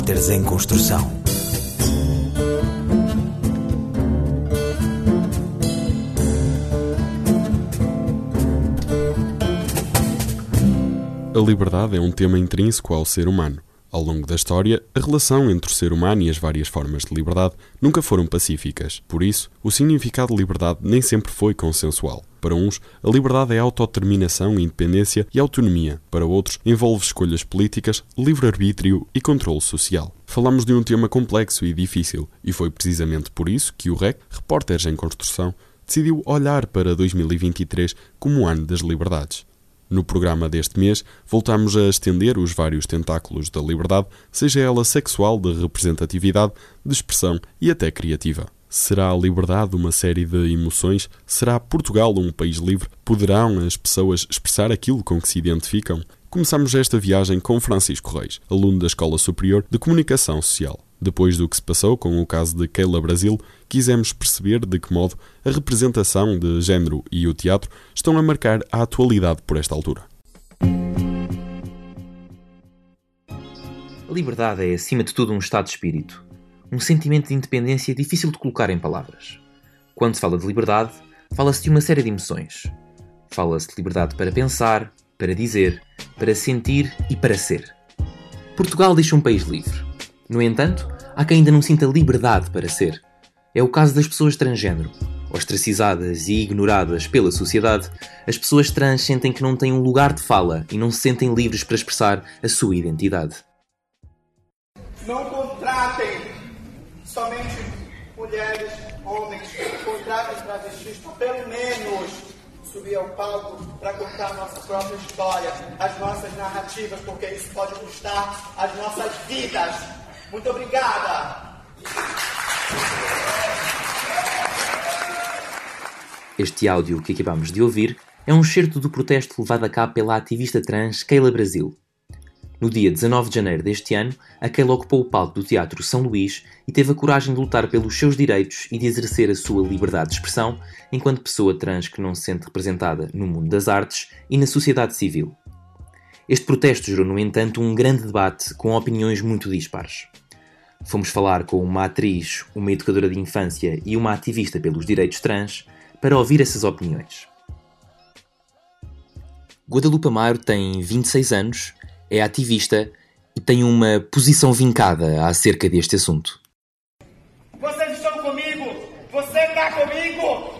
Repórteres em Construção. A liberdade é um tema intrínseco ao ser humano. Ao longo da história, a relação entre o ser humano e as várias formas de liberdade nunca foram pacíficas. Por isso, o significado de liberdade nem sempre foi consensual. Para uns, a liberdade é autodeterminação, independência e autonomia. Para outros, envolve escolhas políticas, livre-arbítrio e controle social. Falamos de um tema complexo e difícil, e foi precisamente por isso que o REC, Repórteres em Construção, decidiu olhar para 2023 como o ano das liberdades. No programa deste mês, voltamos a estender os vários tentáculos da liberdade, seja ela sexual, de representatividade, de expressão e até criativa. Será a liberdade uma série de emoções? Será Portugal um país livre? Poderão as pessoas expressar aquilo com que se identificam? Começamos esta viagem com Francisco Reis, aluno da Escola Superior de Comunicação Social. Depois do que se passou com o caso de Keila Brasil, quisemos perceber de que modo a representação de género e o teatro estão a marcar a atualidade por esta altura. A liberdade é, acima de tudo, um estado de espírito, um sentimento de independência difícil de colocar em palavras. Quando se fala de liberdade, fala-se de uma série de emoções. Fala-se de liberdade para pensar, para dizer, para sentir e para ser. Portugal diz um país livre no entanto, há quem ainda não sinta liberdade para ser. É o caso das pessoas transgênero. Ostracizadas e ignoradas pela sociedade, as pessoas trans sentem que não têm um lugar de fala e não se sentem livres para expressar a sua identidade. Não contratem somente mulheres, homens, contratem travestis para pelo menos subir ao palco para contar a nossa própria história, as nossas narrativas, porque isso pode custar as nossas vidas. Muito obrigada! Este áudio que acabamos de ouvir é um excerto do protesto levado a cabo pela ativista trans Keila Brasil. No dia 19 de janeiro deste ano, a Keila ocupou o palco do Teatro São Luís e teve a coragem de lutar pelos seus direitos e de exercer a sua liberdade de expressão enquanto pessoa trans que não se sente representada no mundo das artes e na sociedade civil. Este protesto gerou, no entanto, um grande debate com opiniões muito dispares. Fomos falar com uma atriz, uma educadora de infância e uma ativista pelos direitos trans para ouvir essas opiniões. Guadalupe Amaro tem 26 anos, é ativista e tem uma posição vincada acerca deste assunto. Vocês estão comigo? Você está comigo?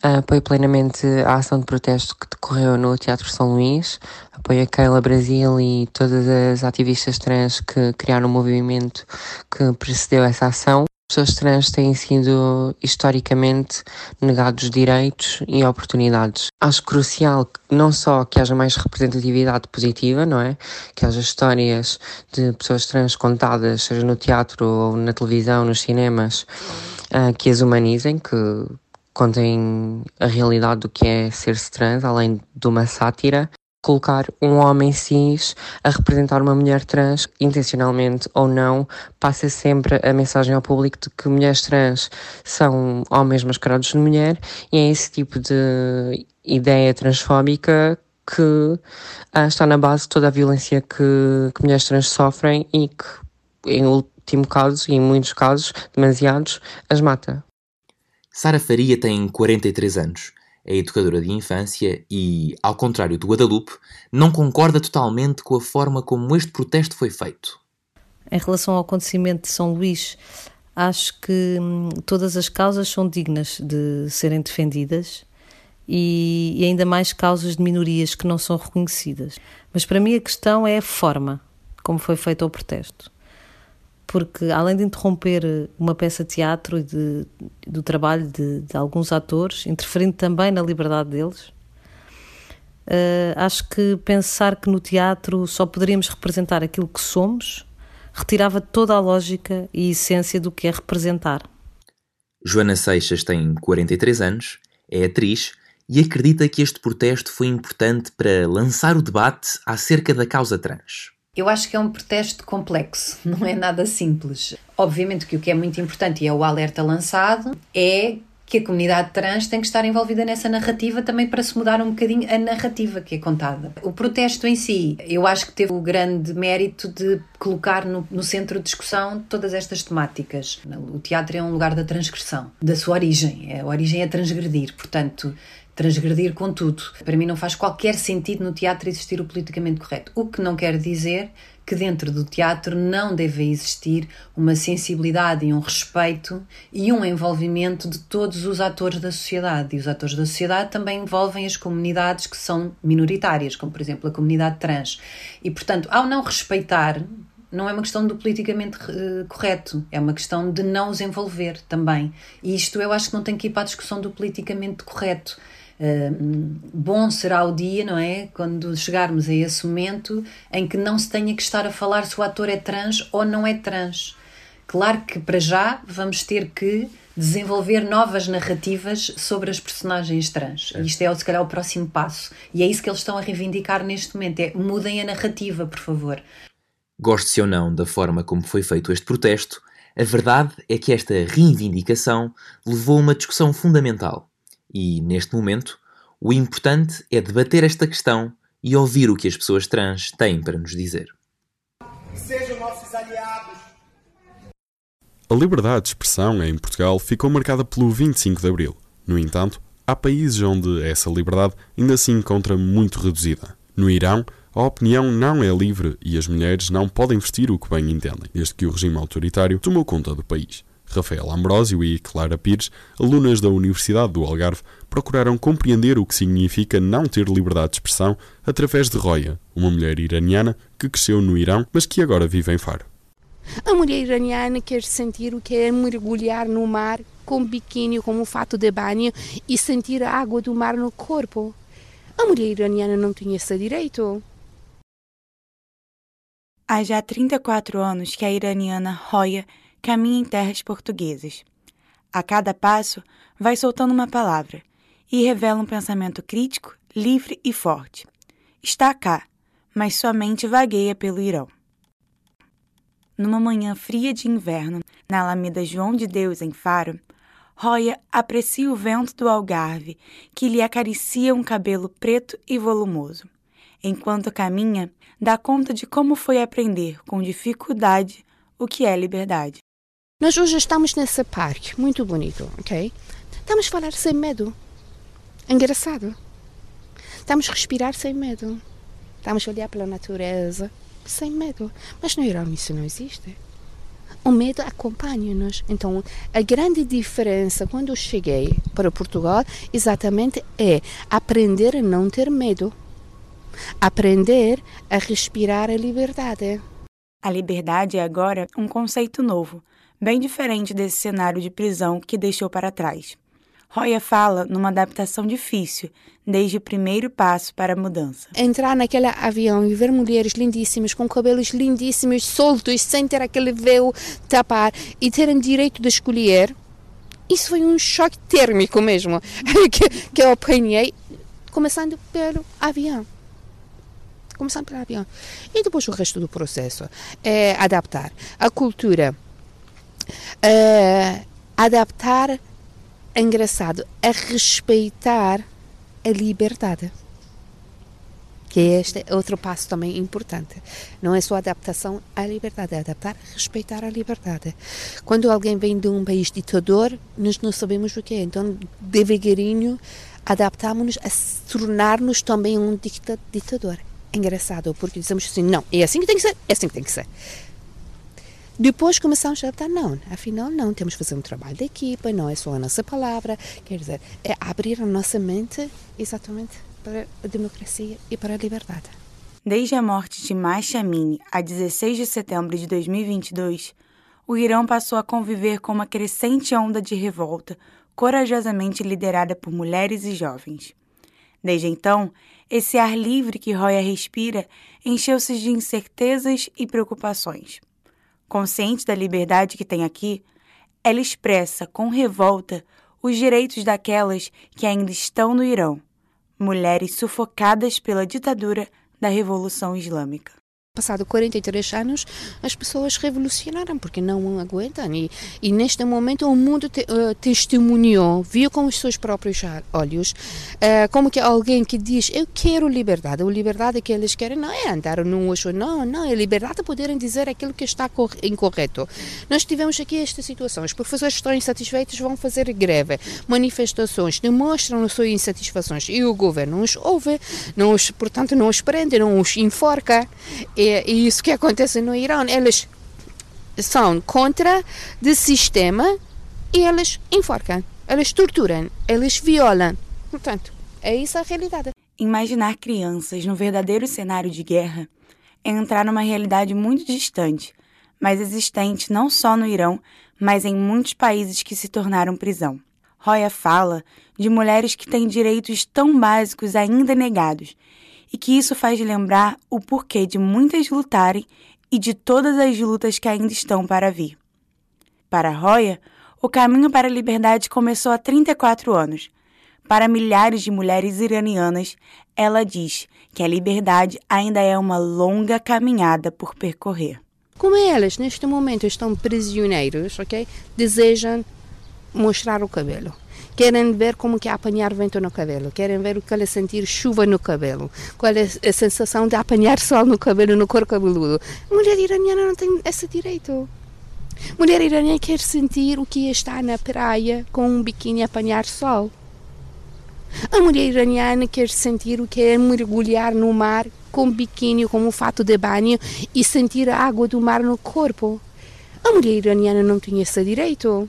Apoio plenamente a ação de protesto que decorreu no Teatro São Luís. Apoio a Keila Brasil e todas as ativistas trans que criaram o movimento que precedeu essa ação. As pessoas trans têm sido historicamente negados direitos e oportunidades. Acho crucial não só que haja mais representatividade positiva, não é? Que haja histórias de pessoas trans contadas, seja no teatro ou na televisão, nos cinemas, uh, que as humanizem, que contém a realidade do que é ser-se trans, além de uma sátira. Colocar um homem cis a representar uma mulher trans, intencionalmente ou não, passa sempre a mensagem ao público de que mulheres trans são homens mascarados de mulher e é esse tipo de ideia transfóbica que uh, está na base de toda a violência que, que mulheres trans sofrem e que, em último caso, e em muitos casos, demasiados, as mata. Sara Faria tem 43 anos, é educadora de infância e, ao contrário do Guadalupe, não concorda totalmente com a forma como este protesto foi feito. Em relação ao acontecimento de São Luís, acho que hum, todas as causas são dignas de serem defendidas e, e ainda mais causas de minorias que não são reconhecidas. Mas para mim a questão é a forma como foi feito o protesto porque além de interromper uma peça de teatro e de, do trabalho de, de, alguns atores, interferindo também na liberdade deles, uh, acho que pensar que no teatro só poderíamos representar aquilo que somos retirava toda a lógica e essência do que é representar. Joana Seixas tem 43 anos, é atriz e acredita que este protesto foi importante para lançar o debate acerca da causa trans. Eu acho que é um protesto complexo, não é nada simples. Obviamente que o que é muito importante e é o alerta lançado é que a comunidade trans tem que estar envolvida nessa narrativa também para se mudar um bocadinho a narrativa que é contada. O protesto em si, eu acho que teve o grande mérito de colocar no, no centro de discussão todas estas temáticas. O teatro é um lugar da transgressão, da sua origem. A origem é transgredir, portanto, transgredir com tudo. Para mim não faz qualquer sentido no teatro existir o politicamente correto. O que não quer dizer que dentro do teatro não deve existir uma sensibilidade e um respeito e um envolvimento de todos os atores da sociedade. E os atores da sociedade também envolvem as comunidades que são minoritárias, como por exemplo a comunidade trans. E portanto, ao não respeitar, não é uma questão do politicamente uh, correto, é uma questão de não os envolver também. E isto eu acho que não tem que ir para a discussão do politicamente correto bom será o dia, não é? Quando chegarmos a esse momento em que não se tenha que estar a falar se o ator é trans ou não é trans. Claro que para já vamos ter que desenvolver novas narrativas sobre as personagens trans. É. Isto é, se calhar, o próximo passo. E é isso que eles estão a reivindicar neste momento: é mudem a narrativa, por favor. Goste-se ou não da forma como foi feito este protesto, a verdade é que esta reivindicação levou a uma discussão fundamental e, neste momento, o importante é debater esta questão e ouvir o que as pessoas trans têm para nos dizer. Sejam nossos aliados. A liberdade de expressão em Portugal ficou marcada pelo 25 de Abril. No entanto, há países onde essa liberdade ainda se encontra muito reduzida. No Irão, a opinião não é livre e as mulheres não podem vestir o que bem entendem, desde que o regime autoritário tomou conta do país. Rafael Ambrósio e Clara Pires, alunas da Universidade do Algarve, procuraram compreender o que significa não ter liberdade de expressão através de Roya, uma mulher iraniana que cresceu no Irão, mas que agora vive em Faro. A mulher iraniana quer sentir o que é mergulhar no mar com biquíni, com um fato de banho e sentir a água do mar no corpo. A mulher iraniana não tinha esse direito. Há já 34 anos que a iraniana Roya caminha em terras portuguesas. A cada passo, vai soltando uma palavra e revela um pensamento crítico, livre e forte. Está cá, mas somente vagueia pelo Irão. Numa manhã fria de inverno, na Alameda João de Deus, em Faro, Roya aprecia o vento do Algarve que lhe acaricia um cabelo preto e volumoso. Enquanto caminha, dá conta de como foi aprender com dificuldade o que é liberdade. Nós hoje estamos nesse parque, muito bonito, ok? Estamos a falar sem medo. Engraçado. Estamos a respirar sem medo. Estamos a olhar pela natureza sem medo. Mas no Irão isso não existe. O medo acompanha-nos. Então, a grande diferença quando eu cheguei para Portugal exatamente é aprender a não ter medo. Aprender a respirar a liberdade. A liberdade é agora um conceito novo bem diferente desse cenário de prisão que deixou para trás. Roya fala numa adaptação difícil, desde o primeiro passo para a mudança. Entrar naquele avião e ver mulheres lindíssimas, com cabelos lindíssimos, soltos, sem ter aquele véu tapar e terem direito de escolher, isso foi um choque térmico mesmo, que, que eu apanhei, começando pelo avião começando pelo avião. E depois o resto do processo é adaptar a cultura uh, adaptar, é engraçado, a respeitar a liberdade. Que este é outro passo também importante. Não é só adaptação à liberdade, é adaptar, respeitar a liberdade. Quando alguém vem de um país ditador, nós não sabemos o que é. Então, devagarinho, adaptamos-nos a tornar-nos também um ditador. É engraçado, porque dizemos assim, não, é assim que tem que ser, é assim que tem que ser. Depois começamos a adaptar, não, afinal não, temos que fazer um trabalho de equipa, não é só a nossa palavra, quer dizer, é abrir a nossa mente exatamente para a democracia e para a liberdade. Desde a morte de Masha Amini, a 16 de setembro de 2022, o Irão passou a conviver com uma crescente onda de revolta, corajosamente liderada por mulheres e jovens. Desde então, esse ar livre que Roya respira encheu-se de incertezas e preocupações. Consciente da liberdade que tem aqui, ela expressa com revolta os direitos daquelas que ainda estão no Irão, mulheres sufocadas pela ditadura da Revolução Islâmica. Passado 43 anos, as pessoas revolucionaram porque não aguentam. E, e neste momento o mundo te, uh, testemunhou, viu com os seus próprios olhos, uh, como que alguém que diz eu quero liberdade, a liberdade que eles querem não é andar num eixo, não, não, é liberdade de poderem dizer aquilo que está incorreto. Nós tivemos aqui esta situação, os professores estão insatisfeitos, vão fazer greve, manifestações, demonstram as suas insatisfações e o governo os ouve, não os, portanto não os prende, não os enforca. E, e isso que acontece no Irão, eles são contra o sistema e eles enforcam, eles torturam, eles violam. Portanto, é isso a realidade. Imaginar crianças no verdadeiro cenário de guerra é entrar numa realidade muito distante, mas existente não só no Irão, mas em muitos países que se tornaram prisão. Roya fala de mulheres que têm direitos tão básicos ainda negados, e que isso faz lembrar o porquê de muitas lutarem e de todas as lutas que ainda estão para vir. Para Roya, o caminho para a liberdade começou há 34 anos. Para milhares de mulheres iranianas, ela diz que a liberdade ainda é uma longa caminhada por percorrer. Como elas neste momento estão prisioneiros, ok? Desejam mostrar o cabelo. Querem ver como que é apanhar vento no cabelo, querem ver o que é sentir chuva no cabelo, qual é a sensação de apanhar sol no cabelo, no corpo cabeludo. A mulher iraniana não tem esse direito. Mulher iraniana quer sentir o que é estar na praia com um biquíni a apanhar sol. A mulher iraniana quer sentir o que é mergulhar no mar com biquíni, com um fato de banho e sentir a água do mar no corpo. A mulher iraniana não tem esse direito.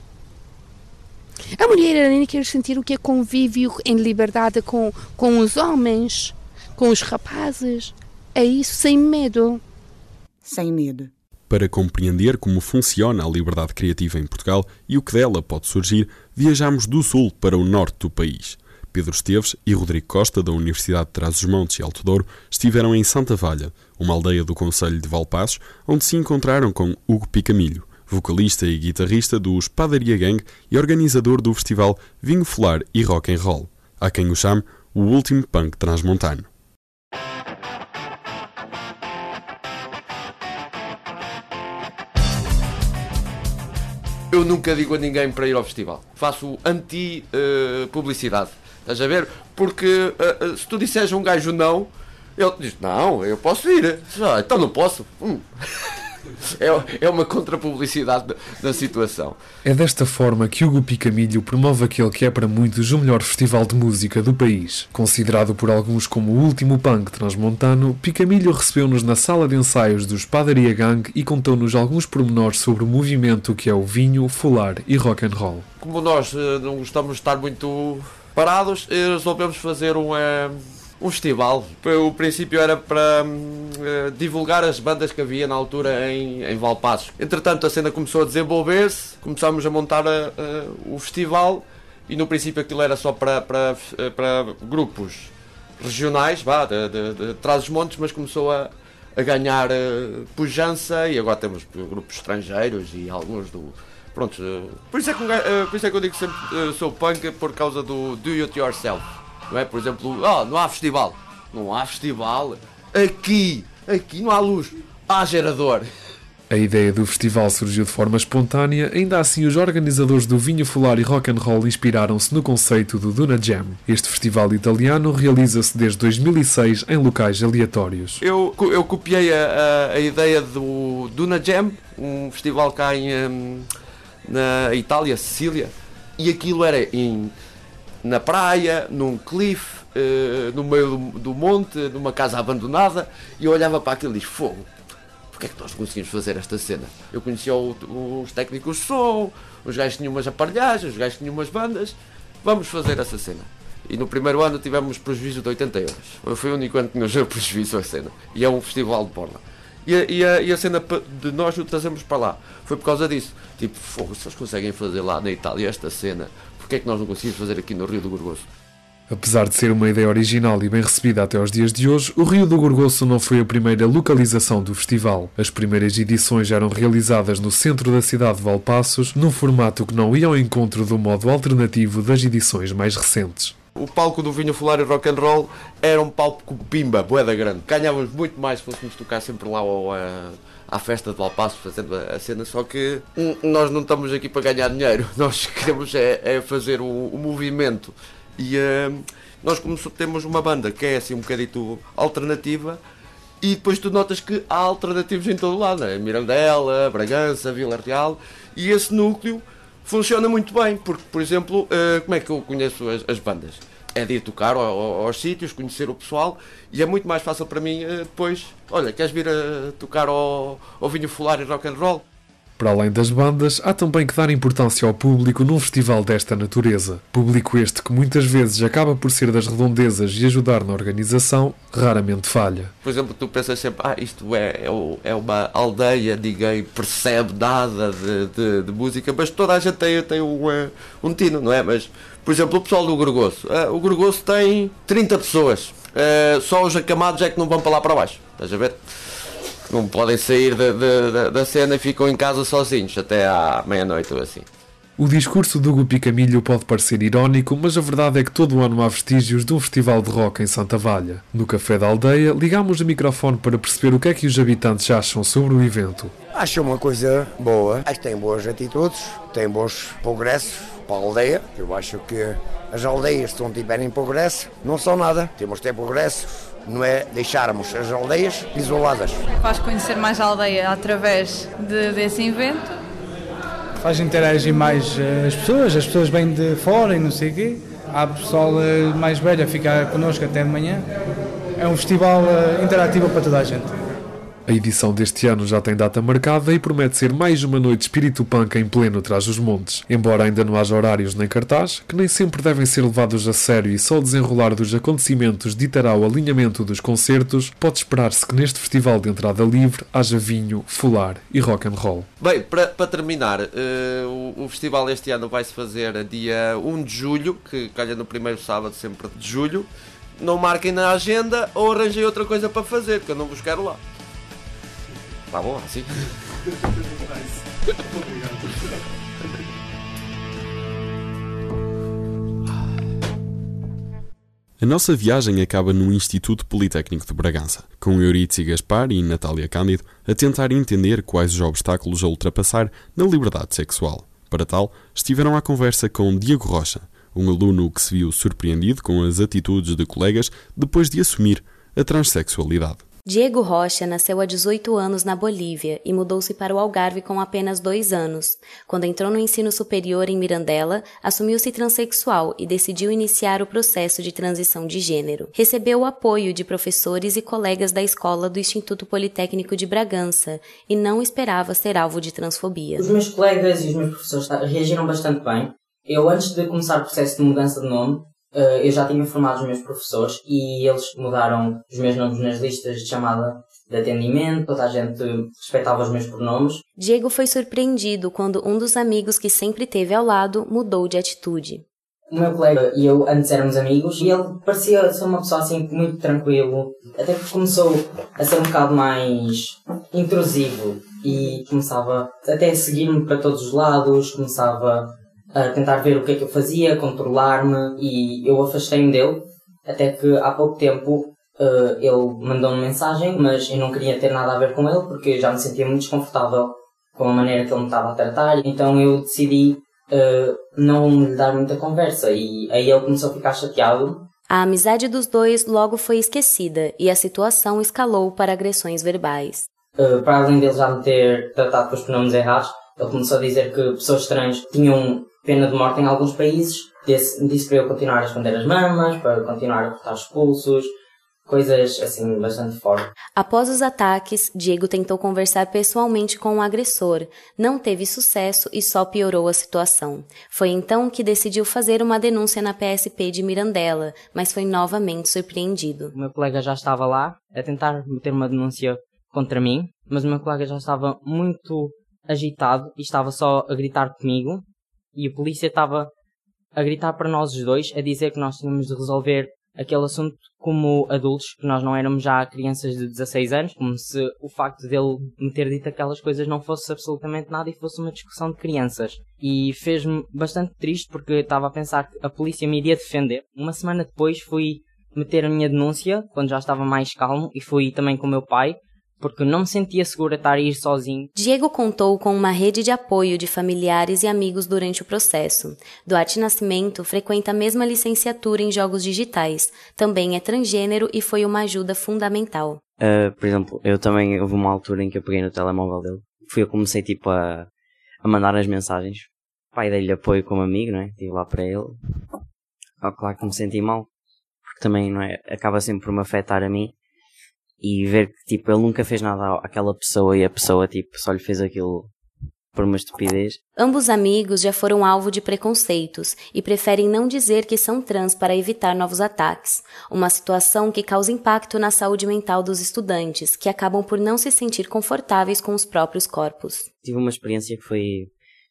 A mulher iraniana quer sentir o que é convívio em liberdade com, com os homens, com os rapazes. É isso, sem medo. Sem medo. Para compreender como funciona a liberdade criativa em Portugal e o que dela pode surgir, viajamos do sul para o norte do país. Pedro Esteves e Rodrigo Costa, da Universidade de Trás-os-Montes e Alto Douro, estiveram em Santa Valha, uma aldeia do Conselho de Valpaços, onde se encontraram com Hugo Picamilho, vocalista e guitarrista dos Padaria Gang e organizador do festival Vinho Folar e Rock and Roll. Há quem o chame o último punk transmontano. Eu nunca digo a ninguém para ir ao festival. Faço anti-publicidade. Estás a ver? Porque uh, uh, se tu disseres a um gajo não, ele diz: Não, eu posso ir. Ah, então não posso. Hum. É, é uma contrapublicidade da situação. É desta forma que Hugo Picamilho promove aquele que é para muitos o melhor festival de música do país. Considerado por alguns como o último punk transmontano, Picamilho recebeu-nos na sala de ensaios dos Padaria Gang e contou-nos alguns pormenores sobre o movimento que é o vinho, folar e rock and roll. Como nós eh, não gostamos de estar muito parados, eh, resolvemos fazer um... É um festival. O princípio era para uh, divulgar as bandas que havia na altura em, em Valpaços. Entretanto, a cena começou a desenvolver-se, começámos a montar uh, o festival e no princípio aquilo era só para, para, para grupos regionais, vá, de, de, de Trás-os-Montes, mas começou a, a ganhar uh, pujança e agora temos grupos estrangeiros e alguns do. Pronto, por, isso é que, por isso é que eu digo sempre sou punk por causa do do it yourself. Não é? Por exemplo, oh, não há festival. Não há festival. Aqui, aqui não há luz. Há gerador. A ideia do festival surgiu de forma espontânea, ainda assim os organizadores do Vinho Fular e Rock and Roll inspiraram-se no conceito do Duna Jam. Este festival italiano realiza-se desde 2006 em locais aleatórios. Eu, eu copiei a, a, a ideia do Duna Jam, um festival cá em, hum, na Itália, Sicília, e aquilo era em na praia, num cliff, uh, no meio do, do, monte, numa casa abandonada, e eu olhava para aquilo e disse: Fogo, porque é que nós conseguimos fazer esta cena? Eu conhecia os técnicos de som, os gajos tinham umas aparelhagens, os gajos tinham umas bandas, vamos fazer essa cena. E no primeiro ano tivemos prejuízo de 80 euros. Foi o único ano que nos deu prejuízo a cena. E é um festival de borla. E a, e, a, e a, cena de nós o trazemos para lá foi por causa disso. Tipo, fogo, se eles conseguem fazer lá na Itália esta cena, porque é que nós não conseguimos fazer aqui no Rio do Gorgoso? Apesar de ser uma ideia original e bem recebida até aos dias de hoje, o Rio do Gorgoso não foi a primeira localização do festival. As primeiras edições eram realizadas no centro da cidade de Valpaços, num formato que não ia ao encontro do modo alternativo das edições mais recentes. O palco do Vinho Fular e Rock and Roll era um palco com pimba, boeda grande. Ganhávamos muito mais se fôssemos tocar sempre lá ao, uh, à festa de Valpasso fazendo a, cena, só que nós não estamos aqui para ganhar dinheiro, nós queremos é, é fazer o, o, movimento. E uh, nós como temos uma banda que é assim um bocadito alternativa, e depois tu notas que há alternativos em todo lado, né? Mirandela, Bragança, Vila Real, e esse núcleo funciona muito bem, porque, por exemplo, uh, como é que eu conheço as, as bandas? É de ir tocar ao, ao, aos sítios, conhecer o pessoal, e é muito mais fácil para mim uh, depois, olha, queres vir a tocar ao, ao Vinho Fular e Rock and Roll? Para além das bandas, há também que dar importância ao público num festival desta natureza. Público este que muitas vezes acaba por ser das redondezas e ajudar na organização, raramente falha. Por exemplo, tu pensas sempre, ah, isto é, é, é uma aldeia, ninguém percebe nada de, de, de, música, mas toda a gente tem, tem um, eh, um tino, não é? Mas, por exemplo, o pessoal do Gregoço, uh, o Gregoço tem 30 pessoas, uh, só os acamados é que não vão para lá para baixo, estás a ver? não podem sair de, de, de, da cena e ficam em casa sozinhos até à meia-noite ou assim. O discurso do Hugo Picamilho pode parecer irónico, mas a verdade é que todo ano há vestígios de um festival de rock em Santa Valha. No Café da Aldeia, ligamos o microfone para perceber o que é que os habitantes acham sobre o evento. Acho uma coisa boa, acho que tem boas atitudes, tem bons progressos para a aldeia. Eu acho que as aldeias, se não tiverem progresso, não são nada. Temos que ter progressos não é deixarmos as aldeias isoladas. Faz conhecer mais a aldeia através de, desse evento. Faz interagir mais eh, as pessoas, as pessoas vêm de fora e não sei o quê. Há pessoal eh, mais velho a ficar connosco até de manhã. É um festival eh, interativo para toda a gente. A edição deste ano já tem data marcada e promete ser mais uma noite espírito punk em pleno traz os montes. Embora ainda não haja horários nem cartaz, que nem sempre devem ser levados a sério e só o desenrolar dos acontecimentos ditará o alinhamento dos concertos, pode esperar-se que neste festival de entrada livre haja vinho, fular e rock and roll. Bem, para, terminar, uh, o, o, festival este ano vai se fazer dia 1 de julho, que calha no primeiro sábado sempre de julho. Não marquem na agenda ou arranjem outra coisa para fazer, que eu não vos quero lá. Tá bom, assim? A nossa viagem acaba no Instituto Politécnico de Bragança, com Eurídice Gaspar e Natália Cândido a tentar entender quais os obstáculos a ultrapassar na liberdade sexual. Para tal, estiveram à conversa com Diego Rocha, um aluno que se viu surpreendido com as atitudes de colegas depois de assumir a transexualidade. Diego Rocha nasceu há 18 anos na Bolívia e mudou-se para o Algarve com apenas dois anos. Quando entrou no ensino superior em Mirandela, assumiu-se transexual e decidiu iniciar o processo de transição de gênero. Recebeu o apoio de professores e colegas da escola do Instituto Politécnico de Bragança e não esperava ser alvo de transfobia. Os meus colegas e os meus professores reagiram bastante bem. Eu, antes de começar o processo de mudança de nome, Uh, eu já tinha informado os meus professores e eles mudaram os meus nomes nas listas de chamada de atendimento, toda a gente respeitava os meus pronomes. Diego foi surpreendido quando um dos amigos que sempre teve ao lado mudou de atitude. O meu colega e eu antes éramos amigos e ele parecia ser uma pessoa assim muito tranquilo, até que começou a ser um bocado mais intrusivo e começava até a seguir-me para todos os lados, começava a tentar ver o que é que eu fazia, controlar-me e eu afastei-me dele até que há pouco tempo uh, ele mandou-me mensagem, mas eu não queria ter nada a ver com ele porque já me sentia muito desconfortável com a maneira que ele me estava a tratar, então eu decidi uh, não lhe dar muita conversa e aí ele começou a ficar chateado. A amizade dos dois logo foi esquecida e a situação escalou para agressões verbais. Uh, para além dele já me ter tratado com os pronomes errados, ele começou a dizer que pessoas estranhas tinham pena de morte em alguns países. Disse, disse para eu continuar a esconder as mamas, para continuar a cortar os pulsos, coisas assim bastante fortes. Após os ataques, Diego tentou conversar pessoalmente com o agressor, não teve sucesso e só piorou a situação. Foi então que decidiu fazer uma denúncia na PSP de Mirandela, mas foi novamente surpreendido. O meu colega já estava lá a tentar meter uma denúncia contra mim, mas o meu colega já estava muito agitado e estava só a gritar comigo e o polícia estava a gritar para nós os dois, a dizer que nós tínhamos de resolver aquele assunto como adultos, que nós não éramos já crianças de 16 anos, como se o facto dele me ter dito aquelas coisas não fosse absolutamente nada e fosse uma discussão de crianças. E fez-me bastante triste porque estava a pensar que a polícia me iria defender. Uma semana depois fui meter a minha denúncia, quando já estava mais calmo, e fui também com o meu pai, porque não me sentia segura estar a ir sozinho. Diego contou com uma rede de apoio de familiares e amigos durante o processo. Duarte Nascimento frequenta a mesma licenciatura em jogos digitais, também é transgênero e foi uma ajuda fundamental. Uh, por exemplo, eu também houve uma altura em que eu peguei no telemóvel dele, fui eu comecei tipo a, a mandar as mensagens. Pai dei-lhe apoio como amigo, não é? Estive lá para ele. Oh, claro que me senti mal, porque também não é? acaba sempre por me afetar a mim e ver que tipo ele nunca fez nada àquela pessoa e a pessoa tipo só lhe fez aquilo por uma estupidez. Ambos amigos já foram alvo de preconceitos e preferem não dizer que são trans para evitar novos ataques, uma situação que causa impacto na saúde mental dos estudantes, que acabam por não se sentir confortáveis com os próprios corpos. Tive uma experiência que foi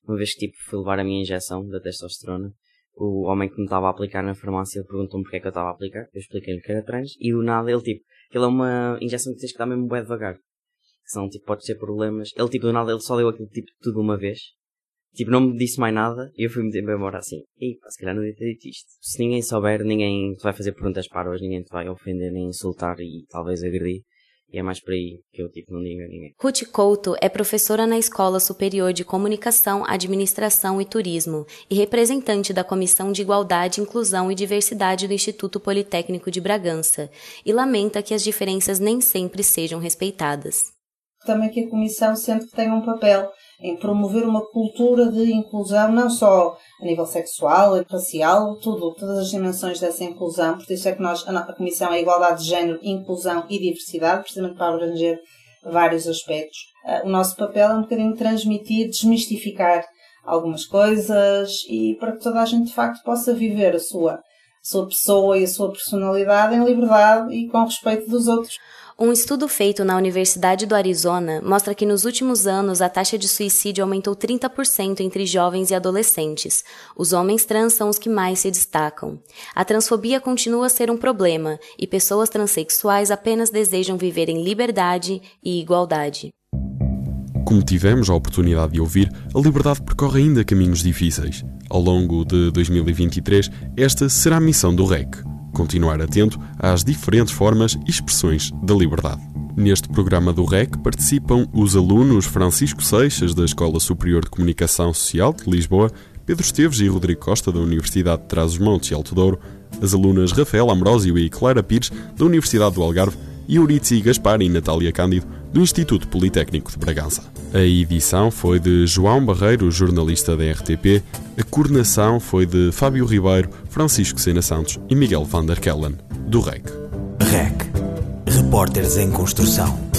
uma vez que tipo fui levar a minha injeção da testosterona. O homem que me estava a aplicar na farmácia perguntou-me porque é que eu estava a aplicar. Eu expliquei-lhe que era trans e do nada ele tipo Aquilo é uma injeção que tens que dar mesmo bem devagar. Senão, tipo, pode ter problemas. Ele, tipo, do nada, ele só deu aquilo, tipo, tudo uma vez. Tipo, não me disse mais nada e eu fui-me embora assim. E se calhar não devia ter dito isto. Se ninguém souber, ninguém te vai fazer perguntas para hoje, ninguém te vai ofender nem insultar e talvez agredir. E é mais por aí que eu tipo não digo a ninguém. Ruth Couto é professora na Escola Superior de Comunicação, Administração e Turismo e representante da Comissão de Igualdade, Inclusão e Diversidade do Instituto Politécnico de Bragança e lamenta que as diferenças nem sempre sejam respeitadas. Também que a Comissão sempre tem um papel em promover uma cultura de inclusão, não só a nível sexual, racial, tudo, todas as dimensões dessa inclusão. Por isso é que nós, a Comissão é Igualdade de Género, Inclusão e Diversidade, precisamente para abranger vários aspectos. Ah, o nosso papel é um bocadinho transmitir, desmistificar algumas coisas e para que toda a gente de facto possa viver a sua, a sua pessoa e a sua personalidade em liberdade e com respeito dos outros. Um estudo feito na Universidade do Arizona mostra que nos últimos anos a taxa de suicídio aumentou 30% entre jovens e adolescentes. Os homens trans são os que mais se destacam. A transfobia continua a ser um problema e pessoas transexuais apenas desejam viver em liberdade e igualdade. Como tivemos a oportunidade de ouvir, a liberdade percorre ainda caminhos difíceis. Ao longo de 2023, esta será a missão do REC continuar atento às diferentes formas e expressões da liberdade. Neste programa do REC participam os alunos Francisco Seixas, da Escola Superior de Comunicação Social de Lisboa, Pedro Esteves e Rodrigo Costa, da Universidade de Trás-os-Montes e Alto Douro, as alunas Rafael Ambrosio e Clara Pires, da Universidade do Algarve, e Euritzi Gaspar e Natália Cândido, do Instituto Politécnico de Bragança. A edição foi de João Barreiro, jornalista da RTP. A coordenação foi de Fábio Ribeiro, Francisco Sena Santos e Miguel van der Kellen, do REC. REC Repórteres em Construção.